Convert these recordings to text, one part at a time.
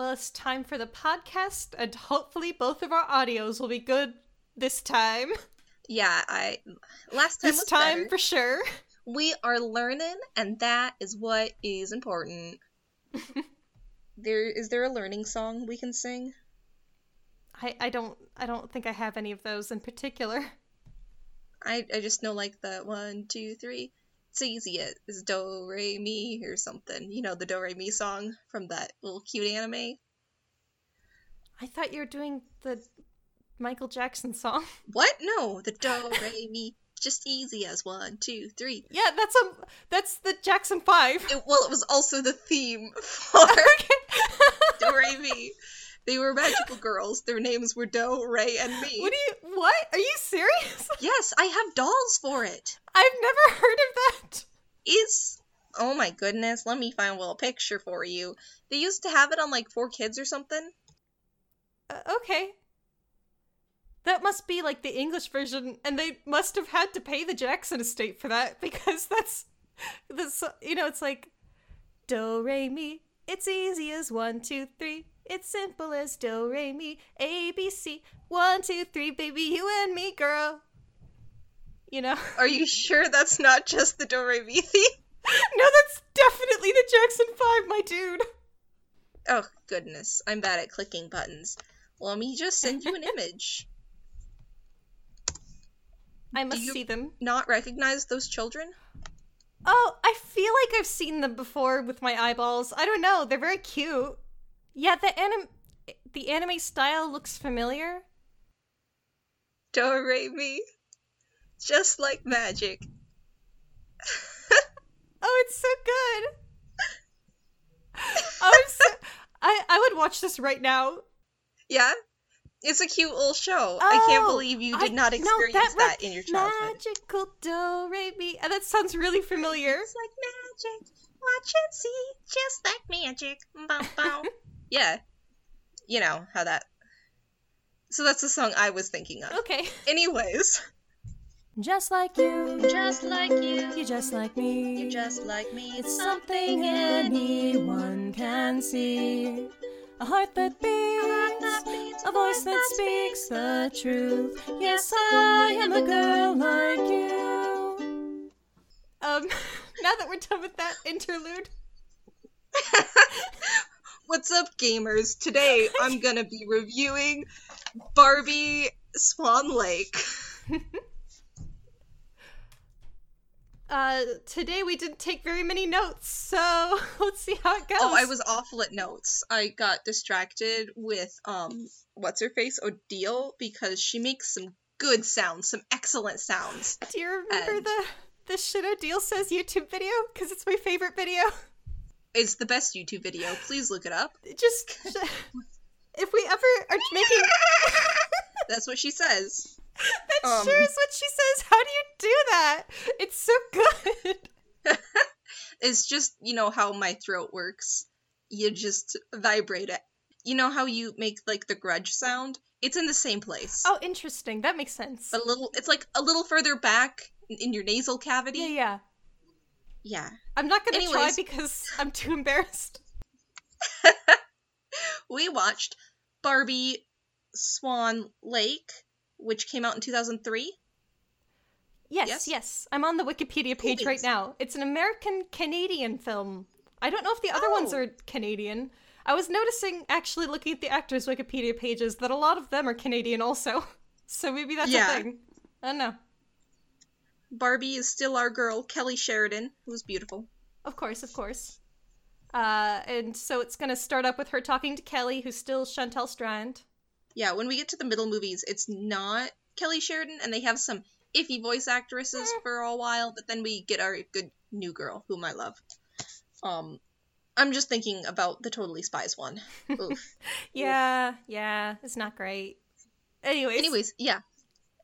Well, it's time for the podcast, and hopefully both of our audios will be good this time. Yeah, I last time This was time better. for sure. We are learning, and that is what is important. there is there a learning song we can sing? I, I don't I don't think I have any of those in particular. I I just know like the one two three. It's easy as do re mi or something. You know the do re mi song from that little cute anime. I thought you were doing the Michael Jackson song. What? No, the do re mi. Just easy as one two three. Yeah, that's a that's the Jackson Five. It, well, it was also the theme for do re mi. They were magical girls. Their names were Doe, Ray, and Me. What do you what? Are you serious? Yes, I have dolls for it. I've never heard of that. Is oh my goodness, let me find a little picture for you. They used to have it on like 4Kids or something. Uh, okay. That must be like the English version, and they must have had to pay the Jackson estate for that because that's this. You know, it's like do re mi. It's easy as one two three. It's simple as do re mi a b c. One two three, baby, you and me, girl. You know. Are you sure that's not just the Do Re Mi theme? no, that's definitely the Jackson Five, my dude. Oh goodness, I'm bad at clicking buttons. Let me just send you an image. I must see them. Not recognize those children? Oh, I feel like I've seen them before with my eyeballs. I don't know. They're very cute. Yeah, the anim the anime style looks familiar. Do Re Mi. Just like magic. Oh, it's so good. Oh, so, I I would watch this right now. Yeah? It's a cute little show. I can't Oh, believe you did I- not no, experience that that, in your childhood. Magical do re mi. And oh, that sounds really familiar. It's like magic. Watch and see, just like magic. Bow, bow. yeah. You know how that. So that's the song I was thinking of. Okay. Anyways. Just like you, Just like you. you just like me. You're just like me. It's something anyone can see. A heart that beats, a voice that speaks the truth. Yes, I am a girl like you. Um, now that we're done with that interlude, What's up, gamers? Today I'm gonna be reviewing Barbie Swan Lake. uh, today we didn't take very many notes, so let's see how it goes. Oh, I was awful at notes. I got distracted with um what's her face Odile because she makes some good sounds, some excellent sounds. Do you remember and- the the shit Odile says YouTube video? Because it's my favorite video. It's the best YouTube video. Please look it up. Just if we ever are making. That's what she says. That Um, sure is what she says. How do you do that? It's so good. It's just, you know, how my throat works. You just vibrate it. You know how you make like the grudge sound? It's in the same place. Oh, interesting. That makes sense. But a little it's like a little further back in- in your nasal cavity. Yeah, yeah. Yeah. I'm not gonna try because I'm too embarrassed. We watched Barbie Swan Lake, which came out in 2003. Yes, Yes? yes. I'm on the Wikipedia page right now. It's an American Canadian film. I don't know if the other ones Oh. are Canadian. I was noticing, actually, looking at the actors' Wikipedia pages, that a lot of them are Canadian also. So maybe that's Yeah. a thing. I don't know. Barbie is still our girl, Kelly Sheridan, who's beautiful. Of course, of course. Uh, and so it's gonna start up with her talking to Kelly, who's still Chantal Strand. Yeah, when we get to the middle movies, it's not Kelly Sheridan, and they have some iffy voice actresses Eh. for a while, but then we get our good new girl, whom I love. Um, I'm just thinking about the Totally Spies one. Oof. Yeah, yeah, it's not great. Anyways, Anyways, yeah,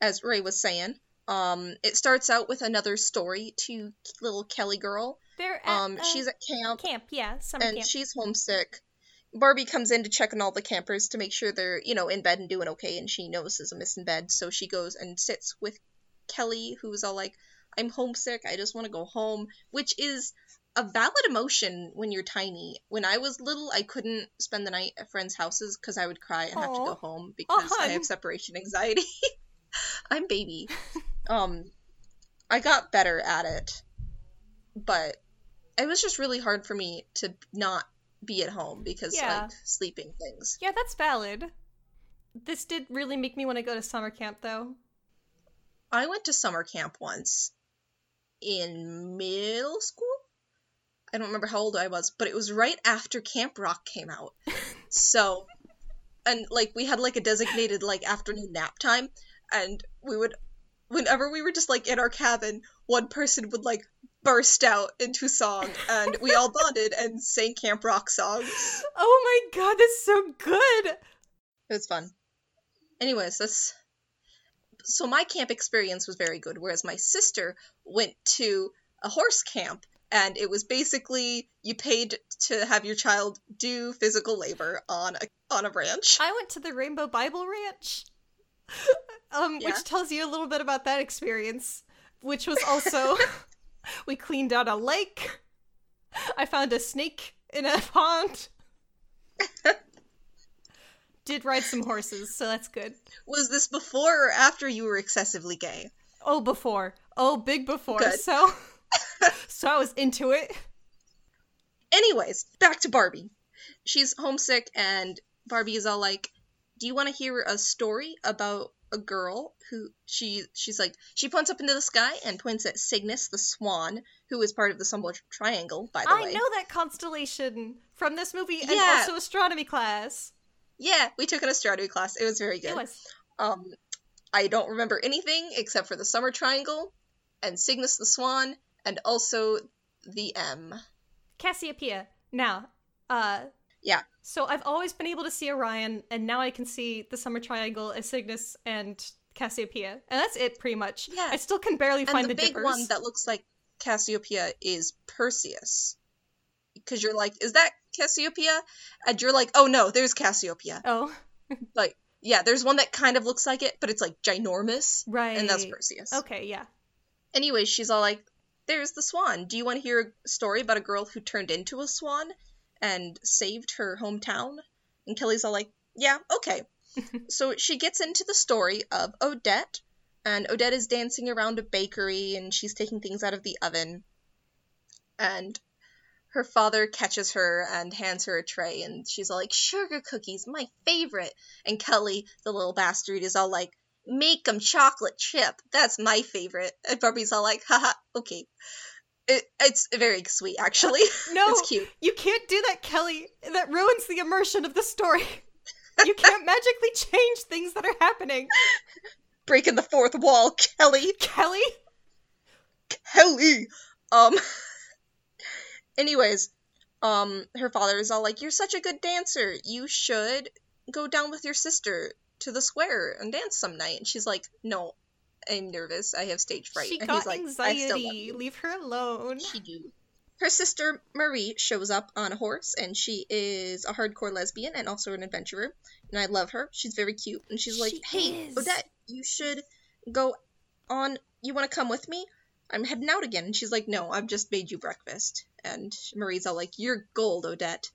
as Ray was saying, um, it starts out with another story to little Kelly girl. they're at, Um, she's at camp camp. Yeah, summer and camp. she's homesick. Barbie comes in to check on all the campers to make sure they're, you know, in bed and doing okay, and she notices a missing bed, so she goes and sits with Kelly, who's all like, I'm homesick, I just want to go home, which is a valid emotion when you're tiny. When I was little, I couldn't spend the night at friends' houses because I would cry and have to go home because I have separation anxiety. I'm baby. um, I got better at it, but it was just really hard for me to not be at home because Yeah. like sleeping things. Yeah, that's valid. This did really make me want to go to summer camp, though. I went to summer camp once in middle school. I don't remember how old I was, but it was right after Camp Rock came out. so, and like we had like a designated like afternoon nap time, and we would, whenever we were just like in our cabin, one person would like burst out into song, and we all bonded and sang Camp Rock songs. Oh my god, that's so good! It was fun. Anyways, that's so my camp experience was very good, whereas my sister went to a horse camp and it was basically you paid to have your child do physical labor on a on a ranch. I went to the Rainbow Bible Ranch, um, Yeah. which tells you a little bit about that experience, which was also we cleaned out a lake. I found a snake in a pond. Did ride some horses, so that's good. Was this before or after you were excessively gay? Oh, before. Oh, big before. Good. So, so I was into it. Anyways, back to Barbie. She's homesick and Barbie is all like, "Do you want to hear a story about a girl who she she's like she points up into the sky and points at Cygnus the swan, who is part of the Summer Triangle, by the I way. I know that constellation from this movie and also astronomy class. Yeah, we took an astronomy class. It was very good. It was. Um, I don't remember anything except for the Summer Triangle and Cygnus the Swan and also the M. Cassiopeia. Now, uh Yeah. So I've always been able to see Orion, and now I can see the Summer Triangle as Cygnus and Cassiopeia, and that's it pretty much. Yeah. I still can barely And find the, the, big dippers. one that looks like Cassiopeia is Perseus. Because you're like, is that Cassiopeia? And you're like, oh no, there's Cassiopeia. Oh, Like, yeah, there's one that kind of looks like it, but it's like ginormous. right. And that's Perseus. Okay, yeah. Anyways, she's all like, there's the swan. Do you want to hear a story about a girl who turned into a swan and saved her hometown? And Kelly's all like, yeah, okay. so she gets into the story of Odette, and Odette is dancing around a bakery and she's taking things out of the oven. And her father catches her and hands her a tray, and she's all like, sugar cookies, my favorite. And Kelly, the little bastard, is all like, make 'em chocolate chip. That's my favorite. And Barbie's all like, haha, okay. It, it's very sweet, actually. No, it's cute. you can't do that, Kelly. That ruins the immersion of the story. You can't magically change things that are happening. Breaking the fourth wall, Kelly. Kelly? Kelly. Um. Anyways, um, her father is all like, "You're such a good dancer. You should go down with your sister to the square and dance some night." And she's like, "No, I'm nervous. I have stage fright." she and got he's like, "I still love anxiety. you." Leave her alone. She do. Her sister Marie shows up on a horse, and she is a hardcore lesbian and also an adventurer. And I love her. She's very cute, and she's like, She "Hey, is. Odette, you should go on. You want to come with me? I'm heading out again." And she's like, "No, I've just made you breakfast." And Marie's all like, "You're gold, Odette."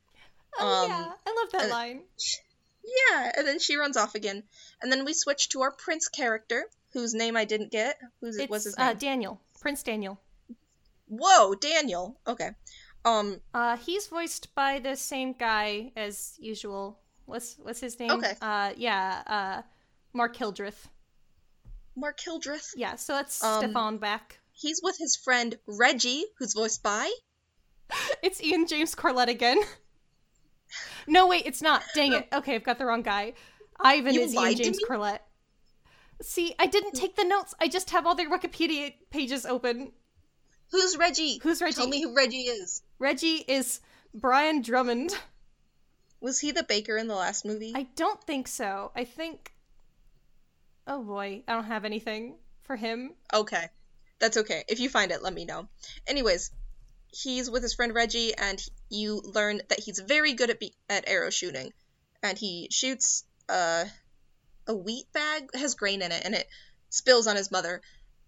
Oh, Um, yeah. I love that line. Yeah, and then she runs off again, and then we switch to our prince character, whose name I didn't get. Who's it? What's his uh, name? Daniel. Prince Daniel. Whoa, Daniel. Okay. Um, Uh, he's voiced by the same guy as usual. What's what's his name? Okay. Uh, yeah. Uh, Mark Hildreth. Mark Hildreth. Yeah. So that's Um, Stefan back. He's with his friend Reggie, who's voiced by. It's Ian James Corlett again. no, wait, it's not. Dang it. Okay, I've got the wrong guy. Ivan You is Ian James? Corlett. See, I didn't take the notes. I just have all their Wikipedia pages open. Who's Reggie? Who's Reggie? Tell me who Reggie is. Reggie is Brian Drummond. Was he the baker in the last movie? I don't think so. I think. Oh boy, I don't have anything for him. Okay. That's okay. If you find it, let me know. Anyways, he's with his friend Reggie, and you learn that he's very good at be- at arrow shooting, and he shoots uh, a wheat bag has grain in it, and it spills on his mother,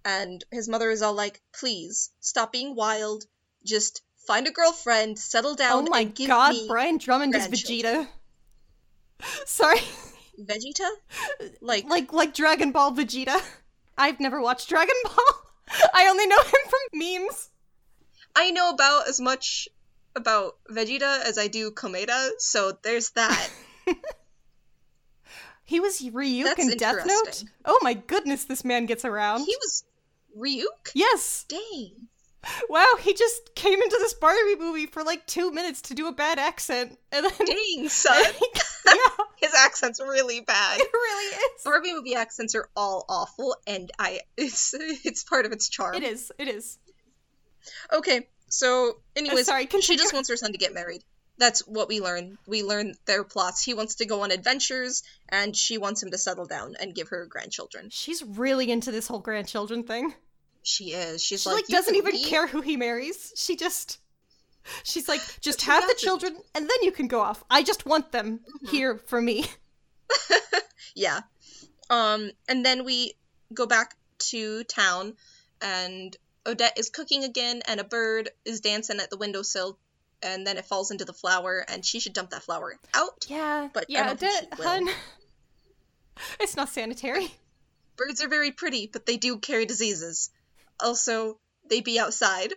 and his mother is all like, "Please stop being wild, just find a girlfriend, settle down, oh my god, Brian Drummond is. Vegeta. Sorry. Vegeta. Like, like like Dragon Ball Vegeta. I've never watched Dragon Ball. I only know him from memes. I know about as much about Vegeta as I do Komeda, so there's that. He was Ryuk That's in Death Note. Oh my goodness, this man gets around. he was Ryuk. Yes. Dang. Wow, he just came into this Barbie movie for like two minutes to do a bad accent, and then Dang, son. yeah, His accent's really bad. it really is. Barbie movie accents are all awful, and I it's it's part of its charm. It is. It is. Okay, so anyways, sorry, she just wants her son to get married. That's what we learn. We learn their plots. He wants to go on adventures, and she wants him to settle down and give her grandchildren. She's really into this whole grandchildren thing. She is. She's She like, like doesn't even leave." care who he marries. She just She's like, just have the children and then you can go off. I just want them Mm-hmm. here for me. Yeah. Um, and then we go back to town, and Odette is cooking again, and a bird is dancing at the windowsill, and then it falls into the flower, and she should dump that flower out. Yeah, But yeah, don't think that- she will. hun. It's not sanitary. Birds are very pretty, but they do carry diseases. Also, they be outside.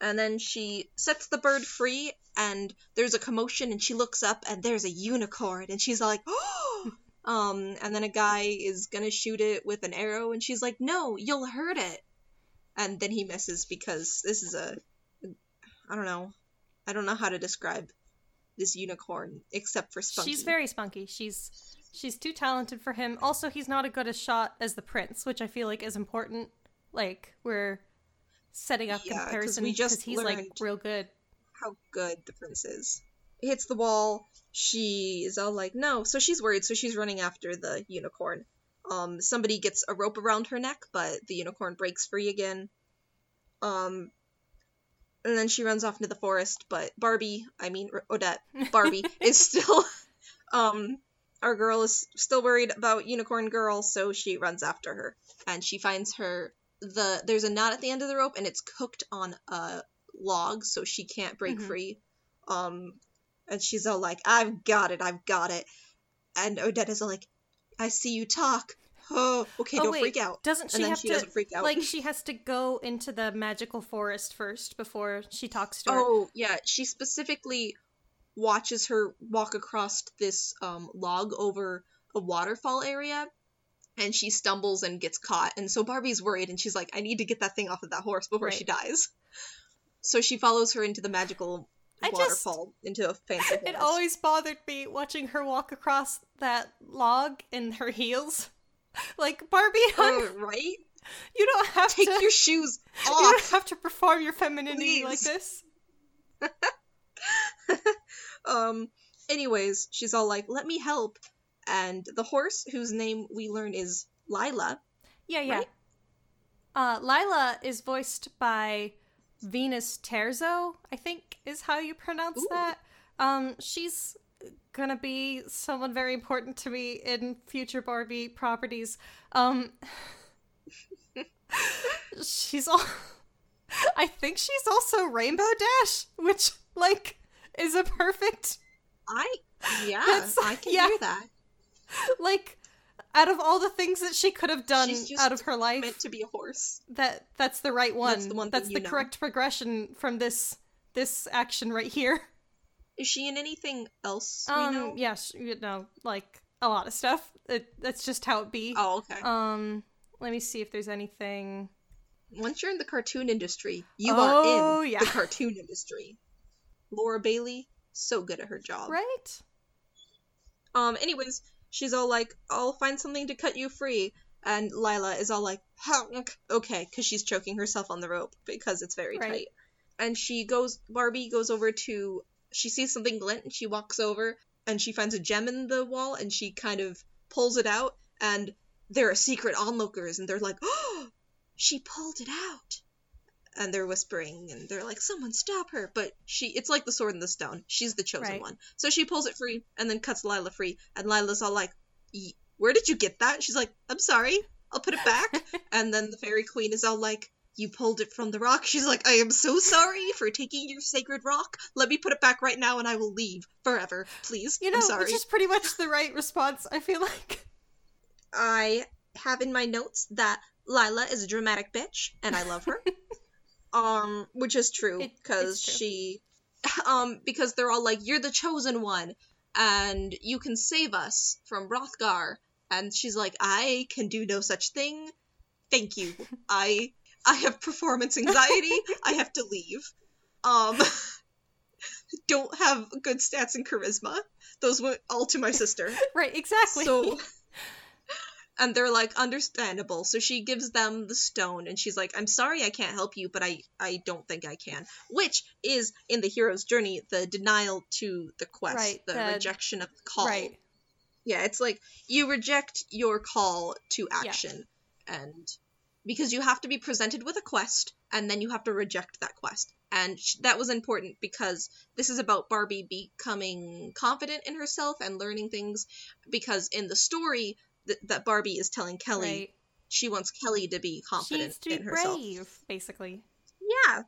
And then she sets the bird free, and there's a commotion, and she looks up, and there's a unicorn, and she's like, oh! Um, and then a guy is gonna shoot it with an arrow, and she's like, no, you'll hurt it. And then he misses because this is a. I don't know. I don't know how to describe this unicorn except for spunky. She's very spunky. She's she's too talented for him. Also, he's not as good a shot as the prince, which I feel like is important. Like we're setting up Yeah, comparison because he's like real good. how good the prince is. Hits the wall. She is all like, no. So she's worried. So she's running after the unicorn. Um, somebody gets a rope around her neck, but the unicorn breaks free again. Um, and then she runs off into the forest. But Barbie, I mean Odette, Barbie is still, um, our girl is still worried about Unicorn Girl, so she runs after her, and she finds her. The there's a knot at the end of the rope, and it's cooked on a log, so she can't break Mhm. free. Um, and she's all like, "I've got it, I've got it," and Odette is all like, "I see you talk." Oh, okay, oh don't wait, freak out. doesn't And she then have she to doesn't freak out. like she has to go into the magical forest first before she talks to her? Oh, yeah. She specifically watches her walk across this um, log over a waterfall area, and she stumbles and gets caught. And so Barbie's worried, and she's like, I need to get that thing off of that horse before Right. she dies. So she follows her into the magical I just- waterfall, into a fancy forest. It always bothered me watching her walk across that log in her heels. Like Barbie, Oh, right? you don't have Take to. Take your shoes off. you don't have to perform your femininity like this. um, anyways, she's all like, let me help. And the horse, whose name we learn is Lila, Yeah, yeah. Right? Uh, Lila is voiced by Venus Terzo, I think is how you pronounce Ooh. that. Um, she's gonna be someone very important to me in future Barbie properties. Um, she's all. I think she's also Rainbow Dash, which like is a perfect I yeah, That's- I can yeah. hear that. like out of all the things that she could have done out of her life Meant to be a horse. that that's the right one That's the one that's the know. correct progression from this this action right here Is she in anything else um sh- you know like a lot of stuff it, that's just how it be Oh, okay. um let me see if there's anything Once you're in the cartoon industry, you Oh, are in yeah. the cartoon industry. Laura Bailey, so good at her job. right Um, anyways, she's all like, I'll find something to cut you free. And Lila is all like, "Honk." okay, because she's choking herself on the rope because it's very Right. tight. And she goes, Barbie goes over to, she sees something glint and she walks over and she finds a gem in the wall and she kind of pulls it out and there are secret onlookers and they're like, oh, she pulled it out. And they're whispering and they're like, someone stop her. But she, it's like the sword in the stone. She's the chosen Right. one. So she pulls it free and then cuts Lila free. And Lila's all like, "Ye- where did you get that? She's like, I'm sorry, I'll put it back. and then the fairy queen is all like, You pulled it from the rock. She's like, I am so sorry for taking your sacred rock. Let me put it back right now and I will leave forever. Please. You know, I'm sorry. which is pretty much the right response, I feel like. I have in my notes that Lila is a dramatic bitch and I love her. um, which is true because she um because they're all like you're the chosen one and you can save us from Rothgar and she's like I can do no such thing. Thank you. I I have performance anxiety. I have to leave. Um don't have good stats and charisma. Those went all to my sister. Right, exactly. So, and they're like, understandable. So she gives them the stone, and she's like, I'm sorry I can't help you, but I, I don't think I can. Which is, in the hero's journey, the denial to the quest, Right, the the- rejection of the call. right. Yeah, it's like you reject your call to action, and because you have to be presented with a quest, and then you have to reject that quest. And sh- that was important because this is about Barbie becoming confident in herself and learning things. Because in the story th- that Barbie is telling Kelly, Right. she wants Kelly to be confident to be in herself. brave, basically. Yeah.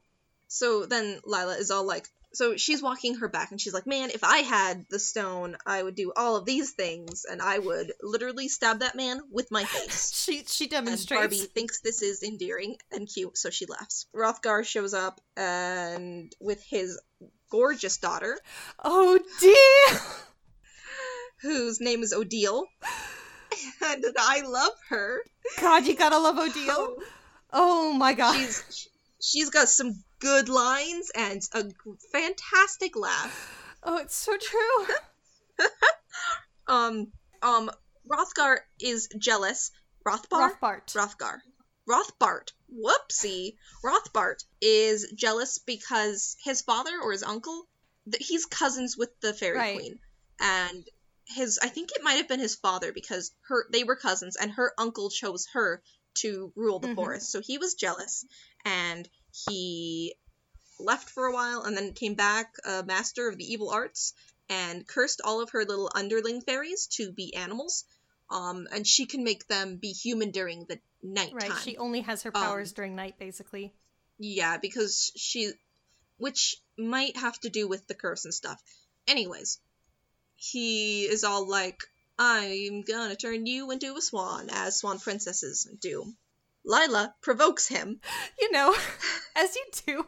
So then Lila is all like, so she's walking her back and she's like, man, if I had the stone, I would do all of these things and I would literally stab that man with my face. She she And demonstrates. Barbie thinks this is endearing and cute, so she laughs. Rothgar shows up and with his gorgeous daughter, Oh dear! whose name is Odile. And I love her. God, you gotta love Odile. Oh, oh my god. She's she's got some good lines and a fantastic laugh. Oh, it's so true. Um, um, Rothgar is jealous. Rothbar? Rothbart. Rothgar. Rothbart. Whoopsie. Rothbart is jealous because his father or his uncle, th- he's cousins with the fairy Right. queen, and his I think it might have been his father because her they were cousins and her uncle chose her to rule the Mhm. forest. So he was jealous and he left for a while and then came back a master of the evil arts and cursed all of her little underling fairies to be animals. Um, and she can make them be human during the nighttime. Right, she only has her Um, powers during night, basically. Yeah, because she, which might have to do with the curse and stuff. Anyways, he is all like, I'm gonna turn you into a swan, as swan princesses do. Lila provokes him, You know, as you do.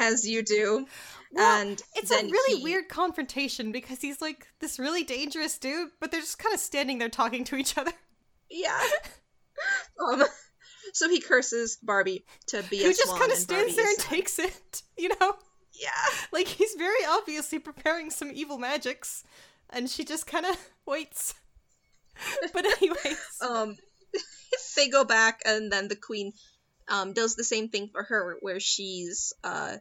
as you do. Well, and It's a really he- weird confrontation because he's like this really dangerous dude, but they're just kind of standing there talking to each other. Yeah. um, so he curses Barbie to be Who a just kind of and stands Barbie there and sad. takes it, you know? Yeah. Like he's very obviously preparing some evil magics, and she just kind of waits. But anyways, um they go back and then the queen um does the same thing for her where she's uh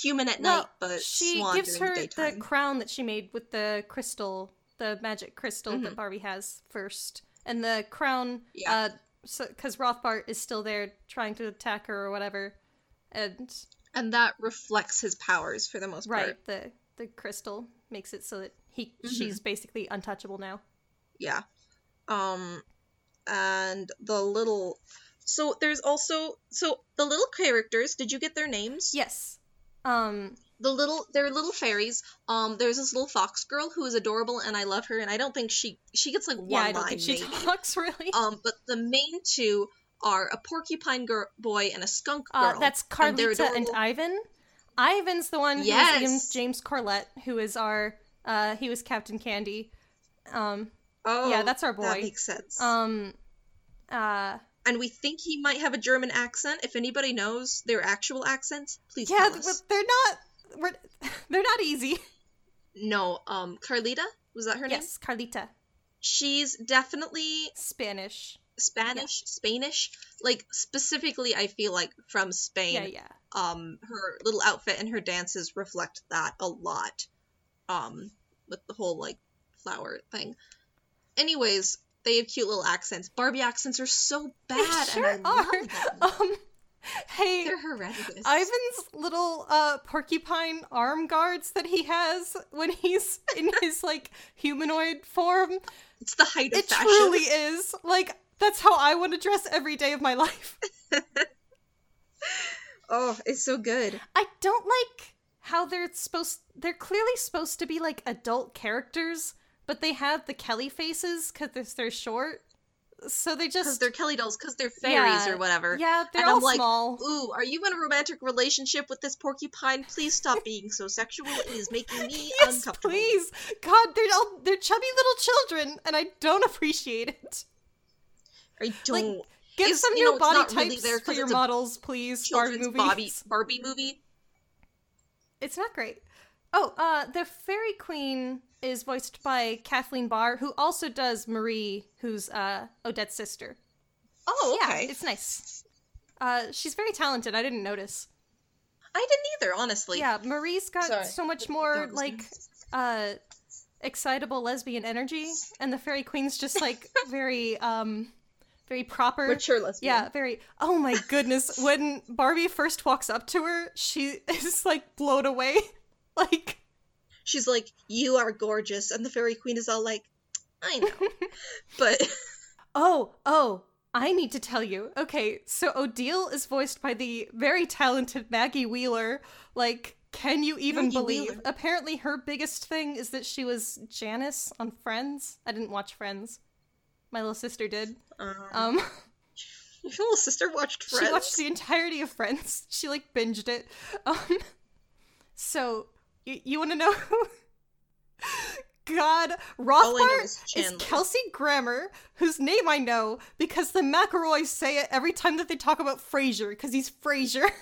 human at well, night but she gives her the the crown that she made with the crystal, the magic crystal Mm-hmm. that Barbie has first, and the crown. Yeah. Uh, so because Rothbart is still there trying to attack her or whatever, and and that reflects his powers for the most part right, the the crystal makes it so that he Mm-hmm. she's basically untouchable now. yeah um and the little so there's also so the little characters did you get their names Yes. Um. the little they're little fairies um there's this little fox girl who is adorable and i love her and i don't think she she gets like one Yeah, I don't line think she maybe. talks really. Um, but the main two are a porcupine girl boy and a skunk girl. Uh, that's and Carlita and, adorable. Ivan. Ivan's the one who's Yes. named James Corlett, who is our uh he was Captain Candy. Um Oh, yeah, that's our boy. That makes sense. um uh and we think he might have a German accent. If anybody knows their actual accent, please yeah, tell us. but they're not we're, they're not easy. No, um, Carlita was that her name? yes, Carlita. She's definitely Spanish. Spanish, Spanish. Like specifically, I feel like from Spain. Yeah, yeah. um her little outfit and her dances reflect that a lot um with the whole like flower thing anyways they have cute little accents barbie accents are so bad they sure and i are. love them Um hey they're horrendous Ivan's little uh porcupine arm guards that he has when he's in his like humanoid form it's the height of It fashion truly is. Like, that's how I want to dress every day of my life. oh, it's so good. I don't like how they're supposed they're clearly supposed to be like adult characters, but they have the Kelly faces cuz they're short. So they Because just they're Kelly dolls, because they're fairies Yeah. or whatever. Yeah, they're And all I'm like, small. Ooh, are you in a romantic relationship with this porcupine? Please stop being so sexual. It is making me Yes, uncomfortable. please. God, they're all they're chubby little children and I don't appreciate it. I don't. Get It's- some you new know, body really types there for your models, please. Barbie movies. Barbie, Barbie movie. It's not great. Oh, uh, the fairy queen is voiced by Kathleen Barr, who also does Marie, who's uh Odette's sister. Oh, okay. Yeah, it's nice. Uh, she's very talented. I didn't notice. I didn't either, honestly. Yeah, Marie's got Sorry. so much more like uh excitable lesbian energy, and the fairy queen's just like very um very proper. Mature lesbian. Yeah, very. Oh my goodness! When Barbie first walks up to her, she is like blown away. Like, She's like, "You are gorgeous," and the fairy queen is all like, "I know," but oh, oh, I need to tell you. Okay, so Odile is voiced by the very talented Maggie Wheeler. Like, can you even Maggie believe? Wheeler. Apparently, her biggest thing is that she was Janice on Friends. I didn't watch Friends. My little sister did. um, Um, your little sister watched Friends. she watched the entirety of Friends. She like binged it. Um, so you you want to know? God, Rothbart is is Kelsey Grammer, whose name I know because the McElroys say it every time that they talk about Frasier, because he's Frasier.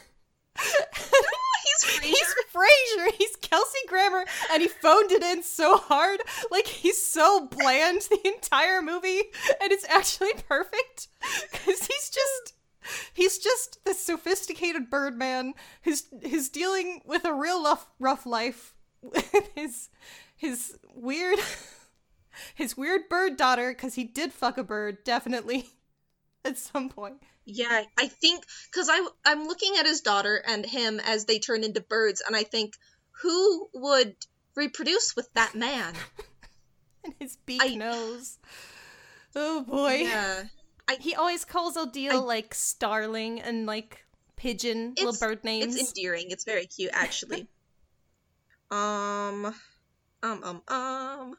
He's Frasier. He's Frasier. He's Kelsey Grammer, and he phoned it in so hard. Like he's so bland the entire movie, and it's actually perfect because he's just he's just this sophisticated Birdman who's who's dealing with a real rough rough life with his his weird his weird bird daughter because he did fuck a bird definitely at some point. Yeah, I think because I I'm looking at his daughter and him as they turn into birds, and I think who would reproduce with that man? And his beak I- nose. Oh boy. Yeah, He always calls Odile I- like starling and like pigeon little bird names. it's endearing. It's very cute, actually. um, um, um, um.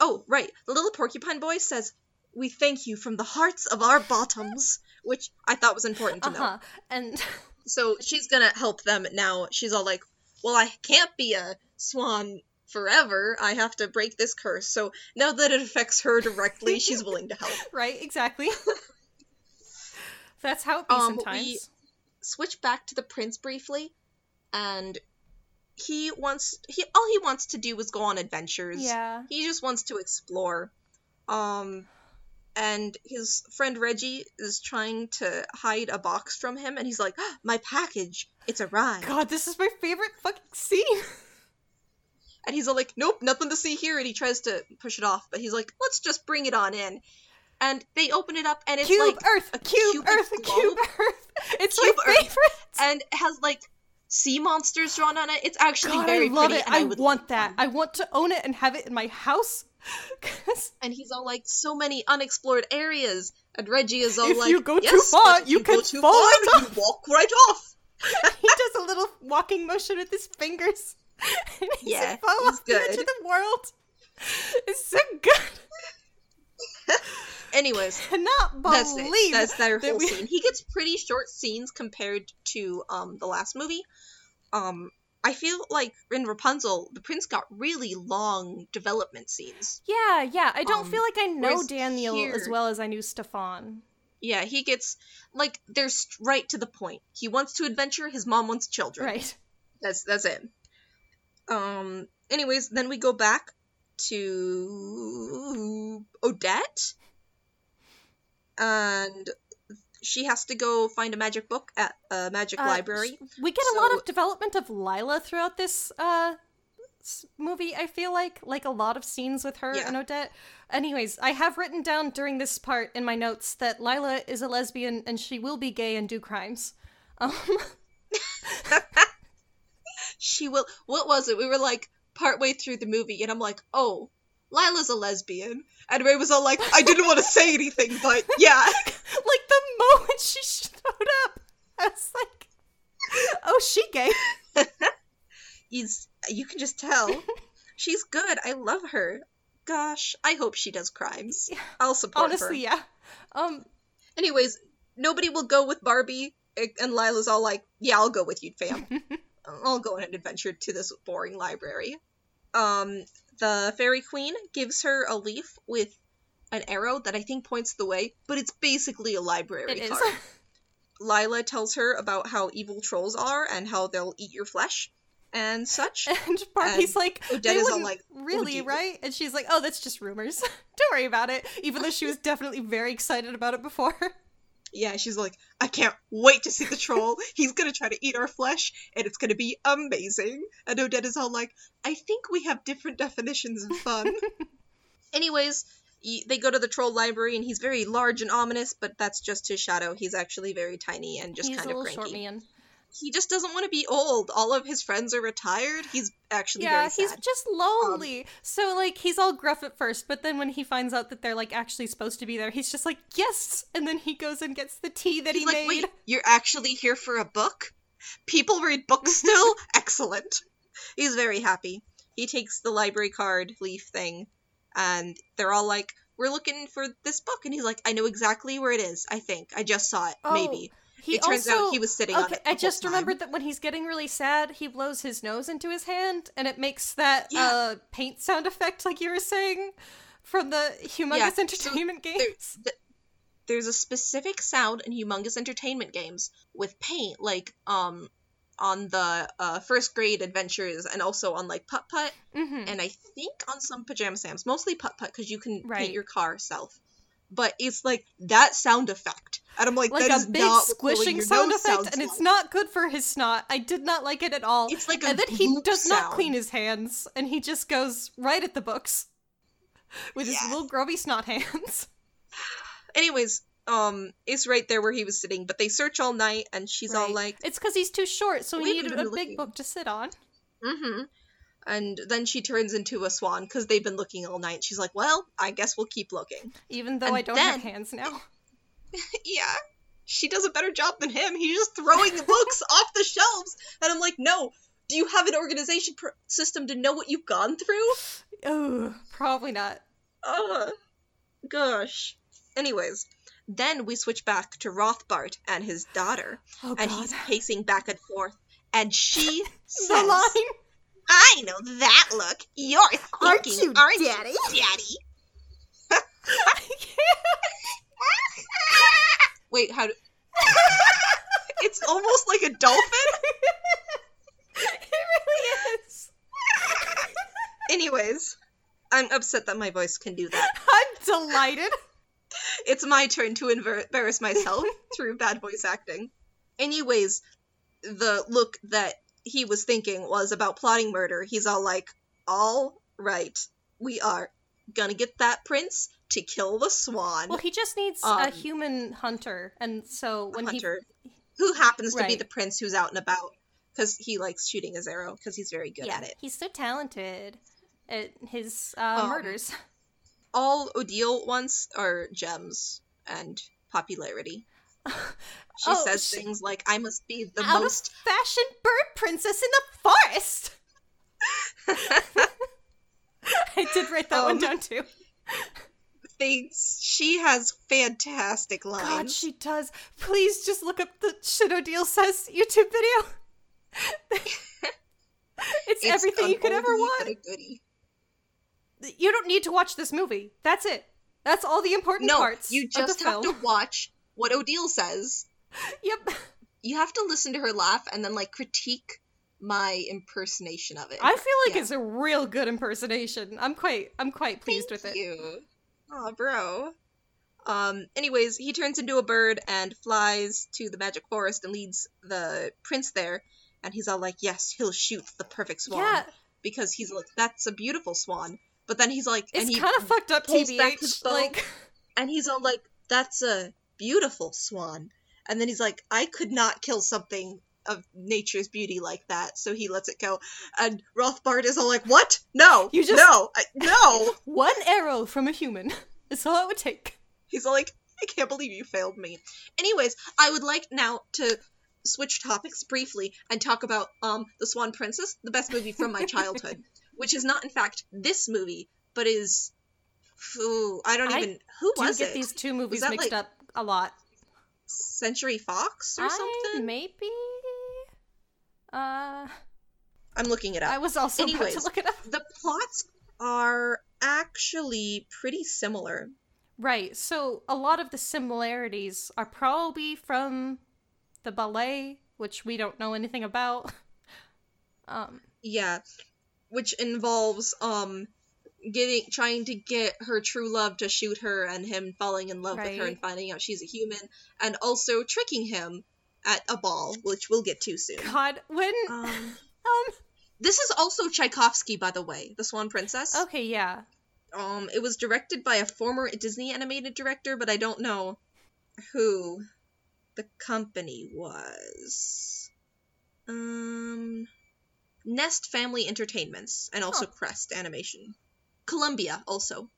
Oh, right. The little porcupine boy says, "We thank you from the hearts of our bottoms," which I thought was important to uh know. And So she's gonna help them now. She's all like, "Well, I can't be a swan forever. I have to break this curse." So now that it affects her directly, she's willing to help. right, exactly. That's how it be Um, we- sometimes. Switch back to the prince briefly, and he wants he all he wants to do is go on adventures. Yeah. He just wants to explore. Um and his friend Reggie is trying to hide a box from him and he's like, "Ah, "My package, it's arrived." God, this is my favorite fucking scene. And he's all like, "Nope, nothing to see here." And he tries to push it off, but he's like, "Let's just bring it on in." And they open it up and it's cube like Earth, a cube Earth, globe. cube Earth. It's Cube my Earth. favorite. and it has like sea monsters drawn on it. It's actually God, very I love pretty it. and I would want that. one. I want to own it and have it in my house. and he's all like so many unexplored areas and reggie is all If like you go too yes, far, but if you go can too fall far, you walk right off he does a little walking motion with his fingers. Yeah, like, "Oh, he's the good. of the world. It's so good. anyways Cannot that's believe that's their that whole we- scene he gets pretty short scenes compared to um the last movie um i feel like in rapunzel the prince got really long development scenes Yeah, yeah. I don't Um, feel like I know Daniel as well as I knew Stefan. yeah he gets like they're right to the point he wants to adventure his mom wants children Right. That's that's it. Um. Anyways, then we go back to Odette, and she has to go find a magic book at a magic Uh, library. We get a lot of development of Lila throughout this uh movie, I feel like. Like a lot of scenes with her Yeah. and Odette. Anyways, I have written down during this part in my notes that Lila is a lesbian and she will be gay and do crimes. Um, She will. What was it? We were like partway through the movie, and I'm like, oh, Lila's a lesbian, and Ray was all like, I didn't want to say anything, but yeah. like the moment she showed up, I was like, oh, she gay. He's you can just tell. She's good. I love her. Gosh, I hope she does crimes. I'll support her. Honestly, yeah. Um, Anyways, nobody will go with Barbie, and Lila's all like, "Yeah, I'll go with you, fam. I'll go on an adventure to this boring library." Um, the fairy queen gives her a leaf with an arrow that I think points the way, but it's basically a library it is. card. Lila tells her about how evil trolls are and how they'll eat your flesh and such. And Barbie's like, Odette is all like, "Oh, really, dear." right? And she's like, oh, that's just rumors. Don't worry about it. Even though she was definitely very excited about it before. Yeah, she's like, I can't wait to see the troll. He's gonna try to eat our flesh, and it's gonna be amazing. And Odette is all like, I think we have different definitions of fun. Anyways, they go to the troll library, and he's very large and ominous, but that's just his shadow. He's actually very tiny and just He's kind a of little cranky. short man. He just doesn't want to be old. All of his friends are retired. He's actually Yeah, he's. Um, just lonely. so like he's all gruff at first, but then when he finds out that they're like actually supposed to be there, he's just like, "Yes!" And then he goes and gets the tea that He's he like, made. wait, you're actually here for a book? People read books still? Excellent. He's very happy. He takes the library card leaf thing, and they're all like, we're looking for this book. And he's like, I know exactly where it is, I think. I just saw it, Oh, maybe. He it turns also, out he was sitting on okay, I just time. remembered that when he's getting really sad, he blows his nose into his hand, and it makes that Yeah. uh, paint sound effect, like you were saying, from the Humongous Yeah, so Entertainment there- games. th- there's a specific sound in humongous entertainment games with paint, like um on the uh, first grade adventures and also on like putt putt hmm and I think on some pajama sams, mostly putt putt because you can Right. paint your car self. But it's like that sound effect, and I'm like, Like that a is big not squishing sound effect, and it's not good for his snot. I did not like it at all. It's like a and then he does not clean his hands, and he just goes right at the books with his little grubby snot hands. Anyways, um, it's right there where he was sitting, but they search all night, and she's all like, it's because he's too short, so he We've needed been a big book to sit on. mm-hmm. And then she turns into a swan because they've been looking all night. She's like, well, I guess we'll keep looking. Even though And I don't have hands now. yeah. She does a better job than him. He's just throwing the books off the shelves. And I'm like, no. Do you have an organization pr- system to know what you've gone through? Oh, probably not. Ugh. Gosh. Anyways, then we switch back to Rothbart and his daughter, Oh and god. he's pacing back and forth, and she the says, line. "I know that look. You're Aren't you, aren't Daddy?" you, Daddy?" Wait, how do? it's almost like a dolphin. it really is. Anyways, I'm upset that my voice can do that. I'm delighted. It's my turn to embarrass myself through bad voice acting. Anyways, the look that he was thinking was about plotting murder. He's all like, all right, we are gonna get that prince to kill the swan Well, he just needs a Um, human hunter, and so when hunter, who happens to be the prince who's out and about because he likes shooting his arrow because he's very good yeah, at it. he's so talented at his uh, Um, murders. All Odile wants are gems and popularity. She Oh, says she- things like, "I must be the Out most of fashion bird princess in the forest. I did write that one Um, down too. things. She has fantastic lines. God, she does. Please just look up the Shit Odile Says YouTube video. it's, everything you could ever want. a goodie. You don't need to watch this movie. That's it. That's all the important No, parts you just have film. to watch what Odile says. Yep. You have to listen to her laugh and then like critique my impersonation of it. I feel like Yeah. it's a real good impersonation. I'm quite I'm quite pleased Thank with it. Thank you. Aw, bro. Um, anyways, he turns into a bird and flies to the magic forest and leads the prince there. And he's all like, yes, he'll shoot the perfect swan. Yeah, Because he's like, that's a beautiful swan. But then he's like, and it's he kind of fucked up TBH. Like and he's all like, "That's a beautiful swan." And then he's like, "I could not kill something of nature's beauty like that," so he lets it go. And Rothbart is all like, "What? No, You just- no, I, no." one arrow from a human. That's all it would take. He's all like, "I can't believe you failed me." Anyways, I would like now to switch topics briefly and talk about um The Swan Princess, the best movie from my childhood, which is not in fact this movie, but is ooh, I don't I even who Do was get it? these two movies mixed like, up a lot. Century Fox or I something? maybe. Uh, I'm looking it up. I was also about to look it up. The plots are actually pretty similar. Right. So a lot of the similarities are probably from the ballet, which we don't know anything about. Um, Yeah, which involves um getting trying to get her true love to shoot her and him falling in love with her and finding out she's a human and also tricking him at a ball, which we'll get to soon. God, when Um um this is also Tchaikovsky by the way, The Swan Princess. okay, yeah. Um it was directed by a former Disney animated director, but I don't know who the company was. Um Nest Family Entertainments and also Huh. Crest Animation. Columbia also.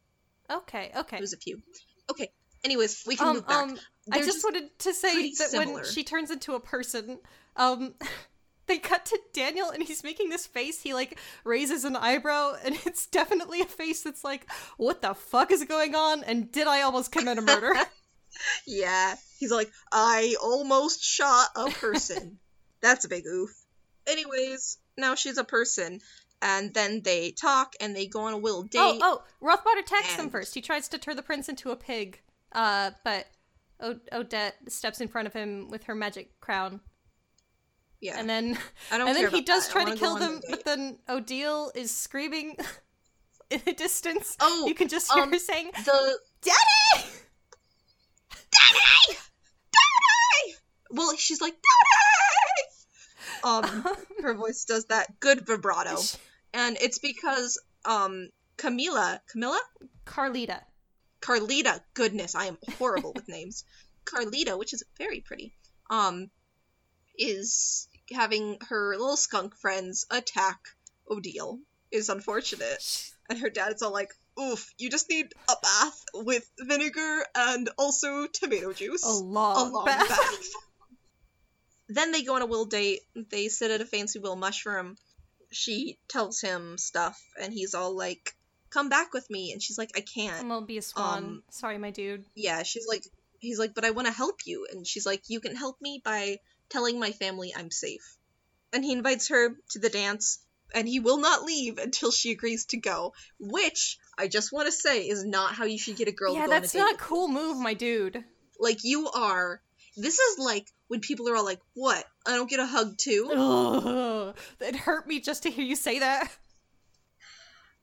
Okay, okay. There's a few. Okay. Anyways, we can Um, move back. um, I They're just, wanted to say that when she turns into a person, um, they cut to Daniel and he's making this face. He like raises an eyebrow, and it's definitely a face that's like, "What the fuck is going on?" And did I almost commit a murder? Yeah. He's like, I almost shot a person. That's a big oof. Anyways, now she's a person. And then they talk and they go on a little date. oh, oh, Rothbart attacks them first. He tries to turn the prince into a pig, uh, but Odette steps in front of him with her magic crown, yeah. and then I don't and then he does that. Try to kill them, the but then Odile is screaming in the distance. Oh, you can just hear um, her saying, the "Daddy!" Daddy! Daddy! Well, she's like, Daddy! Um, her voice does that good vibrato. And it's because, um, Camila, Camilla? Carlita. Carlita, goodness, I am horrible with names. Carlita, which is very pretty, um, is having her little skunk friends attack Odile. Is unfortunate. And her dad's all like, oof, you just need a bath with vinegar and also tomato juice. A long, a long bath. bath. then they go on a will date. They sit at a fancy will mushroom. She tells him stuff, and he's all like, "Come back with me." And she's like, "I can't." I'm gonna be a swan. Um, Sorry, my dude. Yeah, she's like, he's like, "But I want to help you." And she's like, "You can help me by telling my family I'm safe." And he invites her to the dance, and he will not leave until she agrees to go. Which I just want to say is not how you should get a girl Yeah, to go on a that's not a cool move, my dude. Like you are. This is like when people are all like, "What? I don't get a hug too." Ugh, it hurt me just to hear you say that.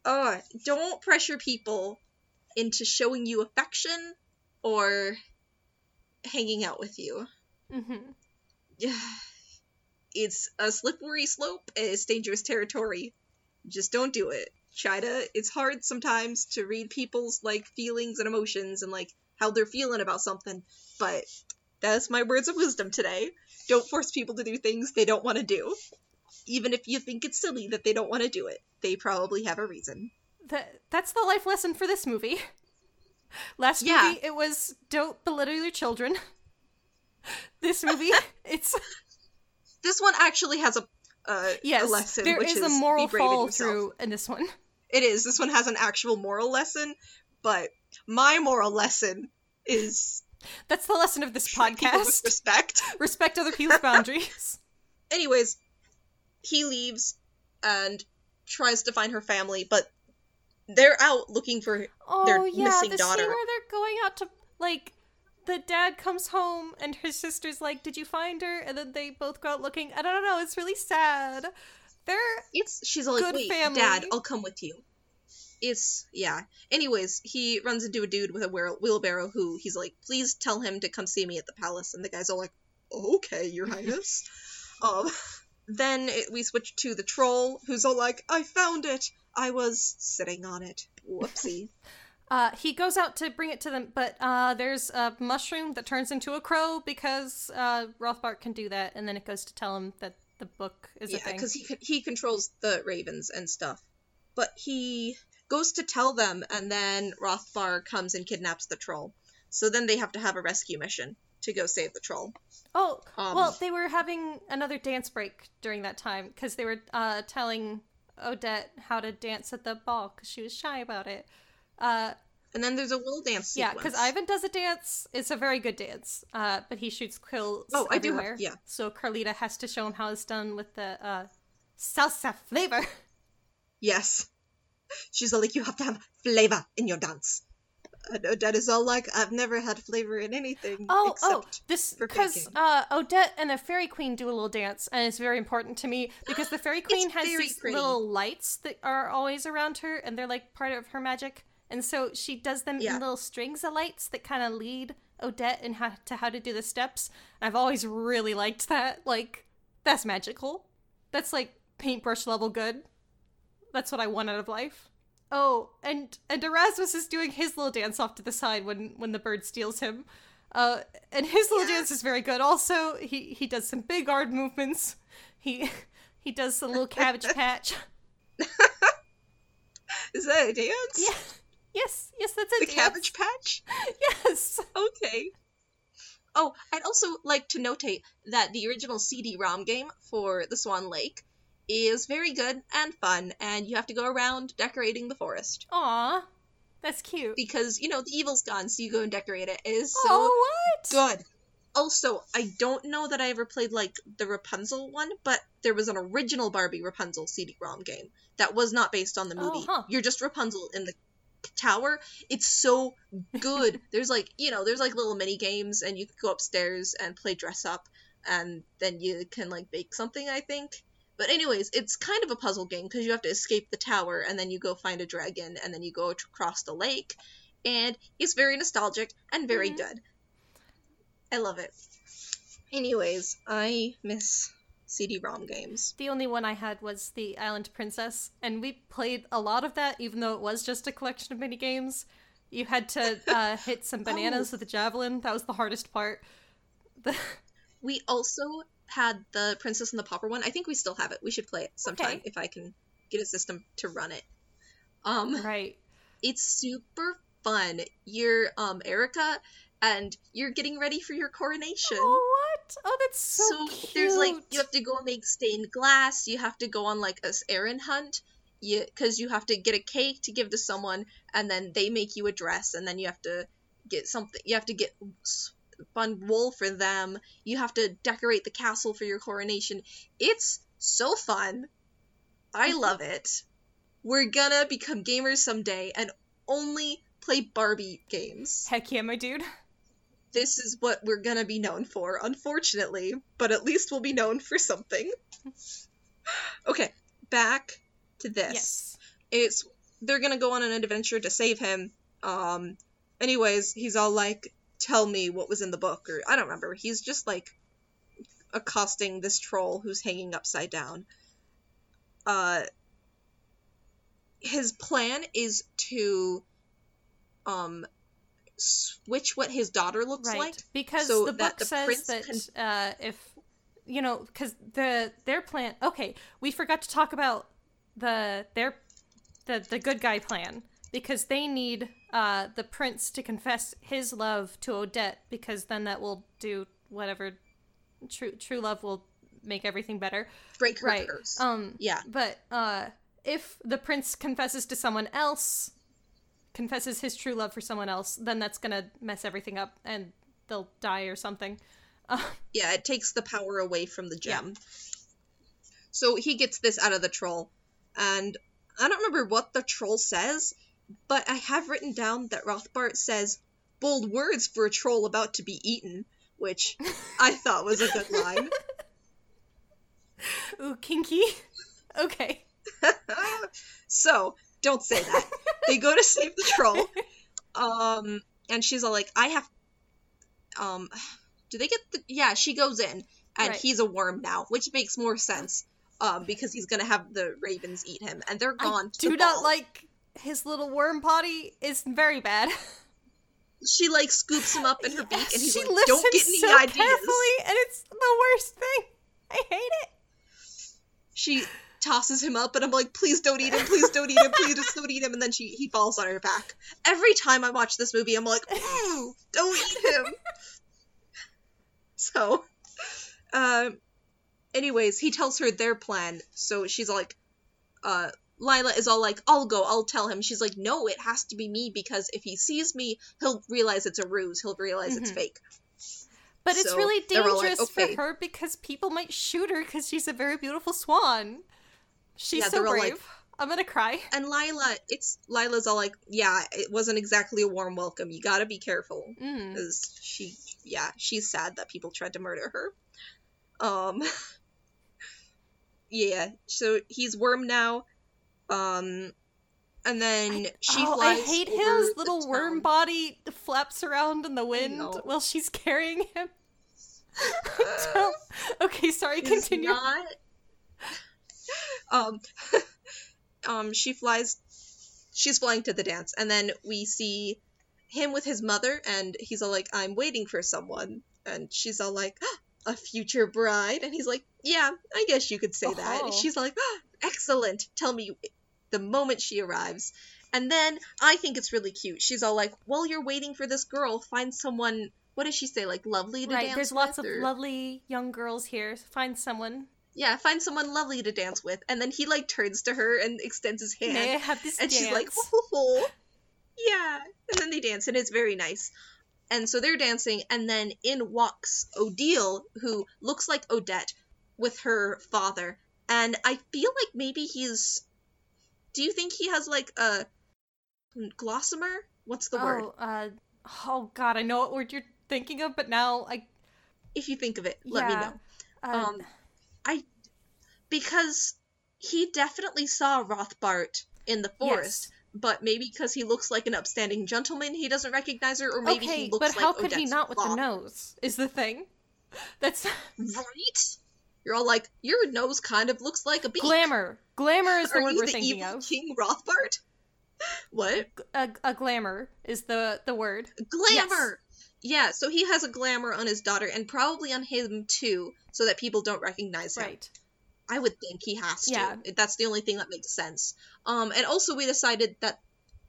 Oh, don't pressure people into showing you affection or hanging out with you. hmm It's a slippery slope. and It's dangerous territory. Just don't do it. Try to. It's hard sometimes to read people's like feelings and emotions and like how they're feeling about something. But that's my words of wisdom today. Don't force people to do things they don't want to do. Even if you think it's silly that they don't want to do it, they probably have a reason. That that's the life lesson for this movie. Last Yeah. movie, it was don't belittle your children. This movie, it's This one actually has a uh, yes, a lesson, there which is is a moral brave in through in this one. It is. This one has an actual moral lesson, but my moral lesson is That's the lesson of this treat people with podcast. respect. Respect other people's boundaries. Anyways, he leaves and tries to find her family, but they're out looking for Oh Their yeah, missing the daughter. scene where they're going out to like the dad comes home and his sister's like, "Did you find her?" And then they both go out looking. I don't know. It's really sad. They're it's she's like, Good Wait, family. Dad, I'll come with you. It's yeah. Anyways, he runs into a dude with a wheelbarrow who he's like, please tell him to come see me at the palace, and the guy's all like, okay, your highness. um, then it, we switch to the troll who's all like, I found it. I was sitting on it. Whoopsie. Uh, he goes out to bring it to them, but uh, there's a mushroom that turns into a crow because uh, Rothbart can do that, and then it goes to tell him that the book is a yeah, because he he controls the ravens and stuff. But he goes to tell them, and then Rothbart comes and kidnaps the troll. So then they have to have a rescue mission. to go save the troll. Oh, Um, well, they were having another dance break during that time because they were uh, telling Odette how to dance at the ball because she was shy about it. Uh, And then there's a will dance yeah, because Ivan does a dance. It's a very good dance, uh, but he shoots quills Oh, I do have- everywhere. yeah. So Carlita has to show him how it's done with the uh, salsa flavor. Yes. She's all like, you have to have flavor in your dance. And Odette is all like, I've never had flavor in anything. Oh, oh, this because uh, Odette and a fairy queen do a little dance, and it's very important to me because the fairy queen has very these little lights that are always around her, and they're like part of her magic. And so she does them Yeah. in little strings of lights that kind of lead Odette and how to how to do the steps. I've always really liked that. Like that's magical. That's like paintbrush level good. That's what I want out of life. Oh, and and Erasmus is doing his little dance off to the side when when the bird steals him. Uh, and his little Yeah. dance is very good. Also, he he does some big arm movements. He he does the little cabbage patch. Is that a dance? Yeah. Yes, yes, that's a The dance. Cabbage Patch? Yes. Okay. Oh, I'd also like to notate that the original CD-ROM game for the Swan Lake is very good and fun, and you have to go around decorating the forest. Aw, that's cute. Because, you know, the evil's gone, so you go and decorate it. It is so oh, what? good. Also, I don't know that I ever played like the Rapunzel one, but there was an original Barbie Rapunzel CD-ROM game that was not based on the Oh, movie. huh. You're just Rapunzel in the tower. It's so good. there's like, you know, there's like little mini games and you can go upstairs and play dress up and then you can like bake something, I think. But anyways, it's kind of a puzzle game because you have to escape the tower and then you go find a dragon and then you go across the lake and it's very nostalgic and very Mhm. good. I love it. Anyways, I miss CD-ROM games. The only one I had was the Island Princess, and we played a lot of that, even though it was just a collection of mini games. You had to uh, hit some bananas Oh. with a javelin. That was the hardest part. We also had the Princess and the Pauper one. I think we still have it. We should play it sometime Okay. if I can get a system to run it. Um, right. it's super fun. You're um Erica, and you're getting ready for your coronation. Oh, what? Oh, that's so, so cute. there's like you have to go make stained glass. You have to go on like a errand hunt. You because you have to get a cake to give to someone, and then they make you a dress, and then you have to get something. You have to get spun wool for them. You have to decorate the castle for your coronation. It's so fun. I love it. We're gonna become gamers someday and only play Barbie games. Heck yeah, my dude. This is what we're gonna be known for, unfortunately, but at least we'll be known for something. Okay, back to this. Yes. It's they're gonna go on an adventure to save him. Um anyways, he's all like, tell me what was in the book, or I don't remember. He's just like accosting this troll who's hanging upside down. Uh his plan is to um switch what his daughter looks Right. like. because so the book the says that can- uh, if you know, because the their plan. Okay, we forgot to talk about the their the the good guy plan because they need uh, the prince to confess his love to Odette because then that will do whatever true true love will make everything better. Break her right. curse. Um. yeah. But uh, if the prince confesses to someone else, confesses his true love for someone else, then that's gonna mess everything up and they'll die or something. Uh, Yeah, it takes the power away from the gem. So he gets this out of the troll. And I don't remember what the troll says, but I have written down that Rothbart says bold words for a troll about to be eaten, which I thought was a good line. ooh, kinky. okay. so, don't say that. They go to save the troll. Um and she's all like, I have um do they get the yeah, she goes in and Right. he's a worm now, which makes more sense. Um, because he's gonna have the ravens eat him, and they're gone. I to do the not like his little worm body. is very bad. She like scoops him up in her beak, Yes, and he's she like, "Don't get any so ideas." carefully, and it's the worst thing. I hate it. She tosses him up, and I'm like, "Please don't eat him! Please don't eat him! Please just don't eat him!" And then she he falls on her back. Every time I watch this movie, I'm like, "Ooh, don't eat him!" So, um, anyways, he tells her their plan. So she's like, uh, Lila is all like, I'll go, I'll tell him. She's like, no, it has to be me because if he sees me, he'll realize it's a ruse. He'll realize it's Mhm. fake. But it's really they're like, dangerous "Okay." for her because people might shoot her because she's a very beautiful swan. She's Yeah, so brave. like- I'm gonna cry. And Lila, it's Lila's all like, yeah, it wasn't exactly a warm welcome. You gotta be careful. Mm. because she yeah she's sad that people tried to murder her um yeah so he's worm now um and then she oh, I hate his little worm town. body flaps around in the wind while she's carrying him. Don't- okay, sorry, continue. not um um she flies she's flying to the dance and then we see him with his mother and he's all like i'm waiting for someone and she's all like a future bride and he's like yeah i guess you could say that Oh. and she's like excellent tell me the moment she arrives and then i think it's really cute she's all like while you're waiting for this girl find someone what does she say like lovely to Right, dance there's lots of or- lovely young girls here. Find someone. yeah, find someone lovely to dance with. And then he like turns to her and extends his hand. May I have this and dance? she's like, oh, yeah. And then they dance, and it's very nice. And so they're dancing, and then in walks Odile, who looks like Odette with her father. And I feel like maybe he's. Do you think he has like a glossomer? What's the word? oh, uh, oh God, I know what word you're thinking of, but now I If you think of it, let me know. Uh, Um, I because he definitely saw Rothbart in the forest, yes. but maybe because he looks like an upstanding gentleman, he doesn't recognize her, or maybe okay, he looks like a floor. but like how could he not with the nose? Is the thing. That's Right? You're all like, your nose kind of looks like a beak. glamour. Glamour is the Are word you we're the thinking evil of. King Rothbart? What? A, a glamour is the the word. Glamour. Yeah, so he has a glamour on his daughter and probably on him too, so that people don't recognize him. Right. I would think he has to. Yeah. That's the only thing that makes sense. Um, and also we decided that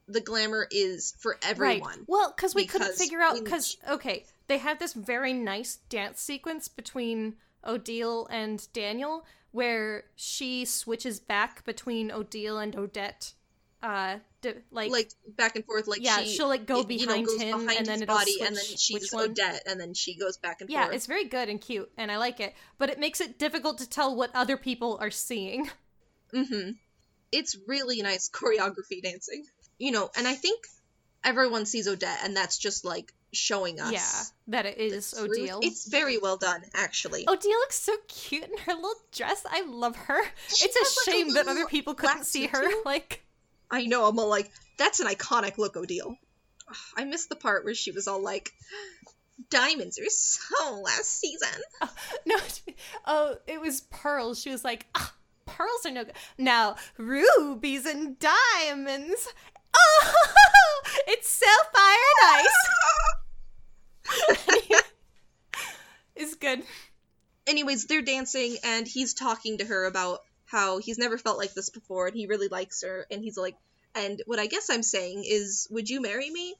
the glamour is for everyone. Right. Well, because we couldn't figure out because okay, they have this very nice dance sequence between Odile and Daniel where she switches back between Odile and Odette. Uh, d- like, Like back and forth, like yeah, she she'll like go y- you know, behind him behind and then it'll body, switch and then she's. Odette, and then she goes back and Yeah, forth. it's very good and cute, and I like it. But it makes it difficult to tell what other people are seeing. Mm-hmm. It's really nice choreography dancing. You know, and I think everyone sees Odette, and that's just like showing us. Yeah, that it is Odile. It's very well done, actually. Odile looks so cute in her little dress. I love her. She it's a has, like, a shame that other people couldn't see her. tutu. Like, I know, I'm all like, that's an iconic look, Odile. I missed the part where she was all like, diamonds are so last season. no, oh, it was pearls. She was like, ah, pearls are no good. Now, rubies and diamonds. Oh, it's sapphire and ice. it's good. Anyways, they're dancing, and he's talking to her about how he's never felt like this before, and he really likes her, and he's like, and what I guess I'm saying is, would you marry me?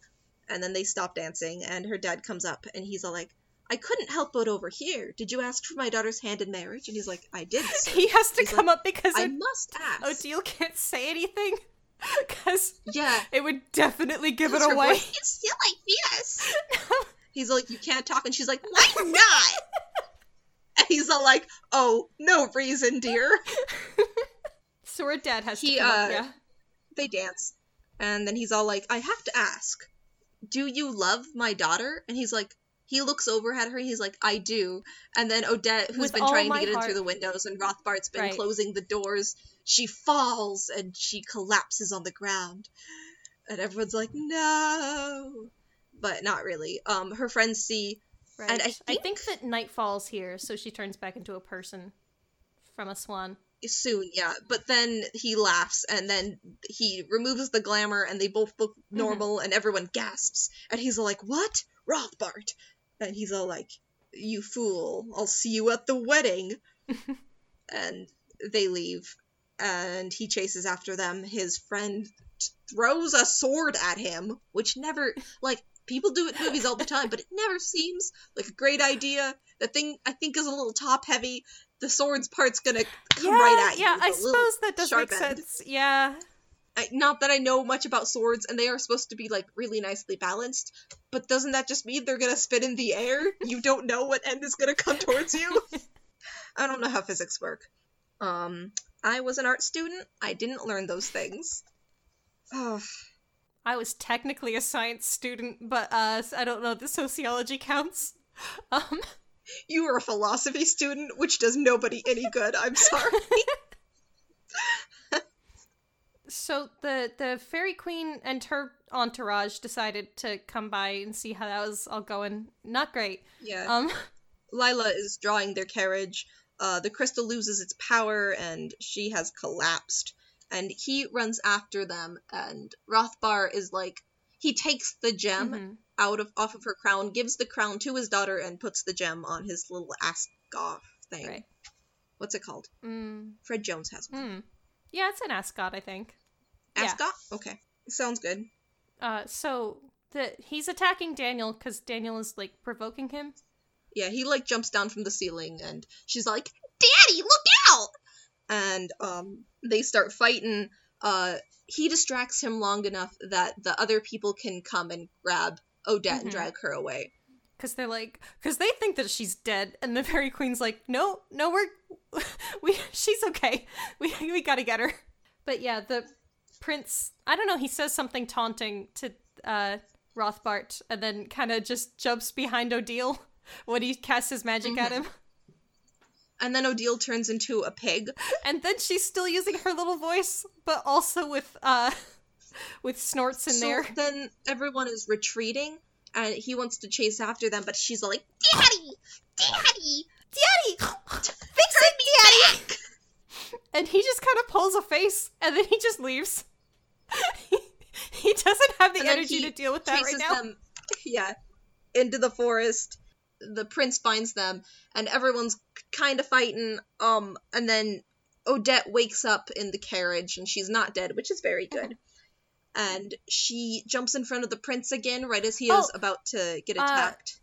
And then they stop dancing, and her dad comes up, and he's all like, I couldn't help but overhear. Did you ask for my daughter's hand in marriage? And he's like, I did, sir. He has to He's come like, up because I must ask. Odile can't say anything because yeah. it would definitely give it away. still like this. He's like, you can't talk, and she's like, why not? and he's all like, oh, no reason, dear. so her dad has He, to come uh, up. Yeah. They dance, and then he's all like, I have to ask, do you love my daughter? And he's like, he looks over at her, he's like, I do. And then Odette, who's With been trying to get in through the windows, and Rothbart's been Right. closing the doors, she falls and she collapses on the ground. And everyone's like, no. But not really. Um, her friends see Right. and I I think think- that night falls here, so she turns back into a person from a swan. soon, yeah. But then he laughs, and then he removes the glamour, and they both look Mm-hmm. normal, and everyone gasps. And he's all like, "What, Rothbart?" And he's all like, "You fool! I'll see you at the wedding." and they leave, and he chases after them. His friend throws a sword at him, which never like People do it in movies all the time, but it never seems like a great idea. The thing I think is a little top heavy. The sword's part's gonna come yeah, right at you. yeah. I suppose that does make end. sense. Yeah. I, not that I know much about swords, and they are supposed to be like really nicely balanced, but doesn't that just mean they're gonna spin in the air? You don't know what end is gonna come towards you. I don't know how physics work. Um, I was an art student. I didn't learn those things. Oh, I was technically a science student, but uh, I don't know if the sociology counts. Um, you were a philosophy student, which does nobody any good. I'm sorry. so the the fairy queen and her entourage decided to come by and see how that was all going. Not great. yeah. Um, Lila is drawing their carriage. Uh, the crystal loses its power and she has collapsed. And he runs after them, and Rothbart is like, he takes the gem mhm. out of off of her crown, gives the crown to his daughter, and puts the gem on his little ascot thing. Right. What's it called? Mm, Fred Jones has one. mm. Yeah, it's an ascot, I think. yeah. Ascot? Okay, sounds good. Uh, so the he's attacking Daniel because Daniel is like provoking him. Yeah, he like jumps down from the ceiling, and she's like, "Daddy, look out!" And um, they start fighting. Uh, he distracts him long enough that the other people can come and grab Odette and Mhm. drag her away. because they're like because they think that she's dead and the fairy queen's like no no we're we she's okay we we gotta get her but yeah the prince i don't know he says something taunting to uh rothbart and then kind of just jumps behind odile when he casts his magic at him And then Odile turns into a pig. and then she's still using her little voice but also with uh with snorts in so there. then everyone is retreating, and he wants to chase after them, but she's like, "Daddy, Daddy, daddy! Fix it daddy! and he just kind of pulls a face and then he just leaves. He, he doesn't have the And energy to deal with that right now. them, yeah, into the forest. The prince finds them, and everyone's kind of fighting. Um, and then Odette wakes up in the carriage, and she's not dead, which is very good. And she jumps in front of the prince again, right as he is Oh, about to get uh, attacked.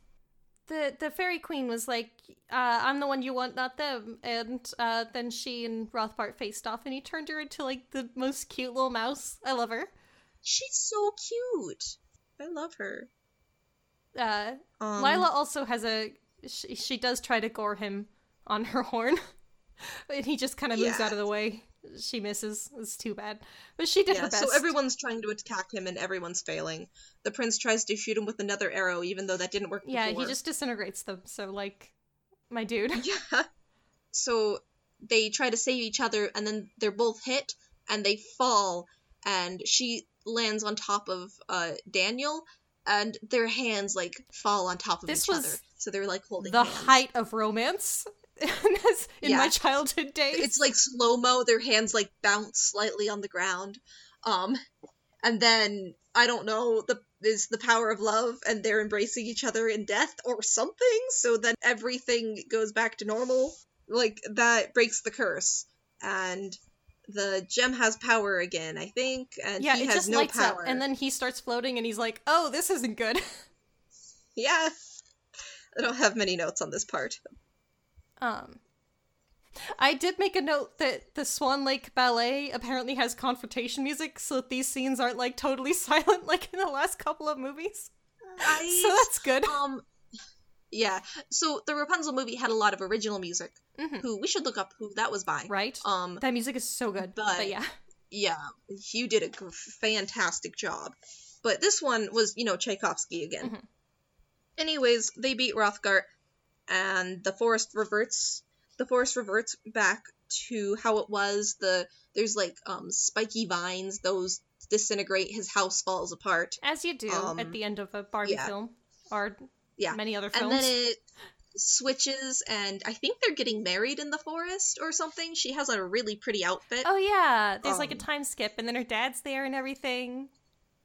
the the fairy queen was like uh, i'm the one you want not them and uh, then she and rothbart faced off and he turned her into like the most cute little mouse i love her she's so cute. I love her. Uh, Um, lila also has a she, she does try to gore him on her horn and he just kind of moves Yeah. out of the way she misses it's too bad but she did yeah, her best so everyone's trying to attack him, and everyone's failing. The prince tries to shoot him with another arrow, even though that didn't work yeah before. he just disintegrates them so like my dude Yeah. So they try to save each other, and then they're both hit, and they fall, and she lands on top of uh, Daniel, and their hands like fall on top of This each was other. So they're like holding the hands. height of romance in Yeah. my childhood days. It's like slow mo. Their hands like bounce slightly on the ground, um, and then I don't know the is the power of love, and they're embracing each other in death or something. So then everything goes back to normal. Like that breaks the curse, and the gem has power again. I think, and yeah, he it has just no lights power. up, and then he starts floating, and he's like, "Oh, this isn't good." yeah, I don't have many notes on this part. um, I did make a note that the Swan Lake Ballet apparently has confrontation music, so that these scenes aren't like totally silent like in the last couple of movies. I So that's good. Um, yeah. So the Rapunzel movie had a lot of original music. Mhm. Who we should look up who that was by. Right? Um, that music is so good. But, but- yeah, yeah, you did a fantastic job. But this one was, you know, Tchaikovsky again. Mhm. Anyways, they beat Rothbart, and the forest reverts. The forest reverts back to how it was. The there's like um spiky vines; those disintegrate. His house falls apart. as you do Um, at the end of a Barbie yeah. film or Yeah. many other and then it switches and i think they're getting married in the forest or something she has a really pretty outfit Oh yeah, there's like a Um, time skip, and then her dad's there and everything.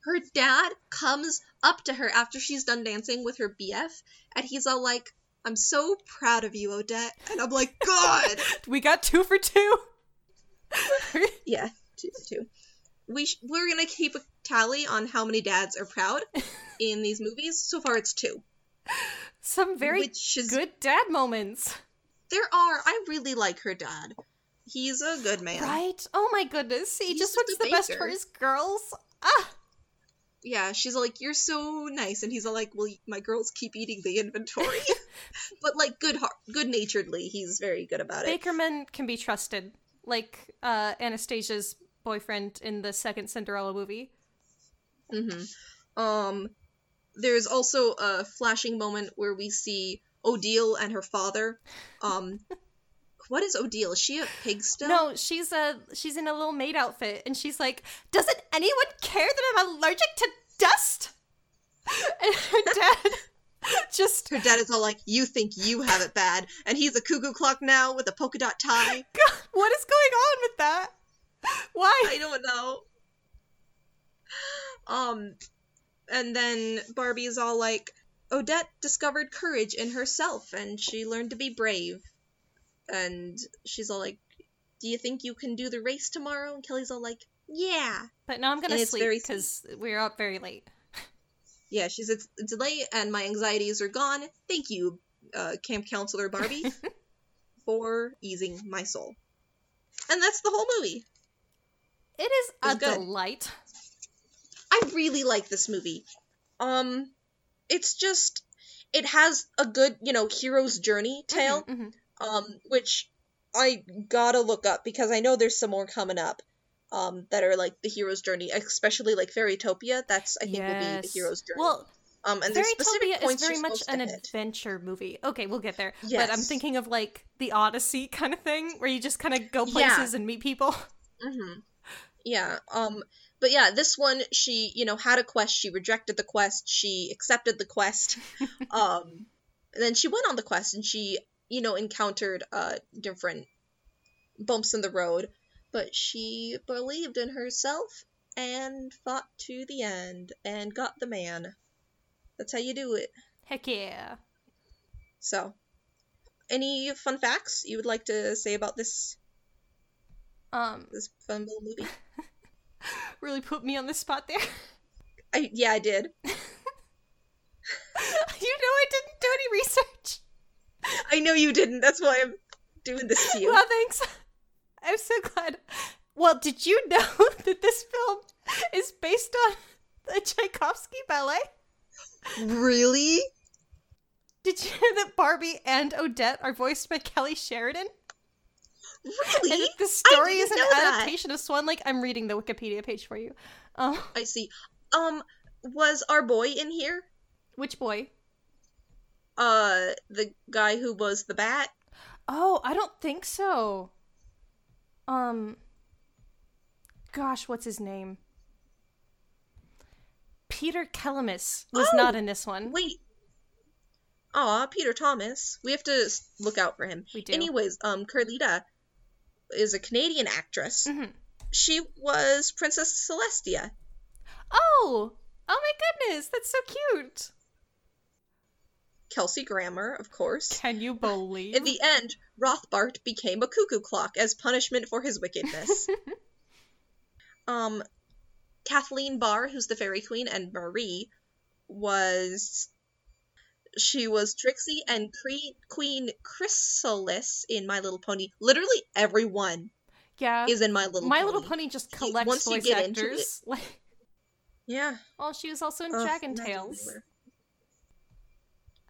her dad comes up to her after she's done dancing with her bf and he's all like i'm so proud of you odette and i'm like god We got two for two. yeah two for two we sh- we're gonna keep a tally on how many dads are proud in these movies. So far, it's two. Some very is good dad moments. there are. I really like her dad. He's a good man. Right? Oh my goodness. He He's just wants the best for his girls. Ah! Yeah, she's like, "You're so nice," and he's like, "Well, my girls keep eating the inventory," but like good heart, good naturedly, he's very good about it. Bakerman can be trusted. Like uh Anastasia's boyfriend in the second Cinderella movie. hmm Um, there's also a flashing moment where we see Odile and her father. Um, what is Odile? Is she a pig still? No, she's a she's in a little maid outfit and she's like, "Doesn't anyone care that I'm allergic to dust?" And her dad just Her dad is all like, "You think you have it bad," and he's a cuckoo clock now with a polka dot tie. God, what is going on with that? Why? I don't know. Um, and then Barbie is all like, Odette discovered courage in herself and she learned to be brave. And she's all like, Do you think you can do the race tomorrow? And Kelly's all like, Yeah. But now I'm gonna sleep because we're up very late. Yeah, she's it's, it's late and my anxieties are gone. Thank you, uh, camp counselor Barbie, for easing my soul. And that's the whole movie. It is a good. delight. I really like this movie. Um, it's just it has a good, you know, hero's journey tale, Mhm, um, which I gotta look up because I know there's some more coming up, um, that are like the hero's journey, especially like Fairytopia. That's I think will be the hero's journey. Well, um, and there's specific Fairytopia is points very much an adventure movie. Okay, we'll get there. But I'm thinking of like the Odyssey kind of thing, where you just kind of go Yeah. places and meet people. hmm Yeah. Um. But yeah, this one, she, you know, had a quest. She rejected the quest. She accepted the quest. um. And then she went on the quest, and she, you know, encountered uh different bumps in the road. But she believed in herself and fought to the end and got the man. That's how you do it. Heck yeah. So, any fun facts you would like to say about this Um, this fun little movie? really put me on the spot there. I yeah, I did. you know I didn't do any research. I know you didn't. That's why I'm doing this to you. Well, thanks. I'm so glad. Well, did you know that this film is based on the Tchaikovsky ballet? really? Did you know that Barbie and Odette are voiced by Kelly Sheridan? Really? And the story is an didn't that. adaptation of Swan Lake. I'm reading the Wikipedia page for you. Um, I see. Um, was our boy in here? which boy? Uh, the guy who was the bat? Oh, I don't think so. Um, gosh, what's his name? Peter Kelamis was Oh, not in this one. Wait. Aw, Peter Thomas. We have to look out for him. We do. Anyways, um, Carlita is a Canadian actress. Mhm. She was Princess Celestia. Oh, oh my goodness, that's so cute. Kelsey Grammer, of course. Can you believe? In the end, Rothbart became a cuckoo clock as punishment for his wickedness. um, Kathleen Barr, who's the fairy queen, and Marie was. She was Trixie and Cre- Queen Chrysalis in My Little Pony. Literally everyone yeah, is in My Little My Pony. Little Pony just collects once you voice get into actors. Like, Yeah. oh, she was also in Ugh, Dragon Tales.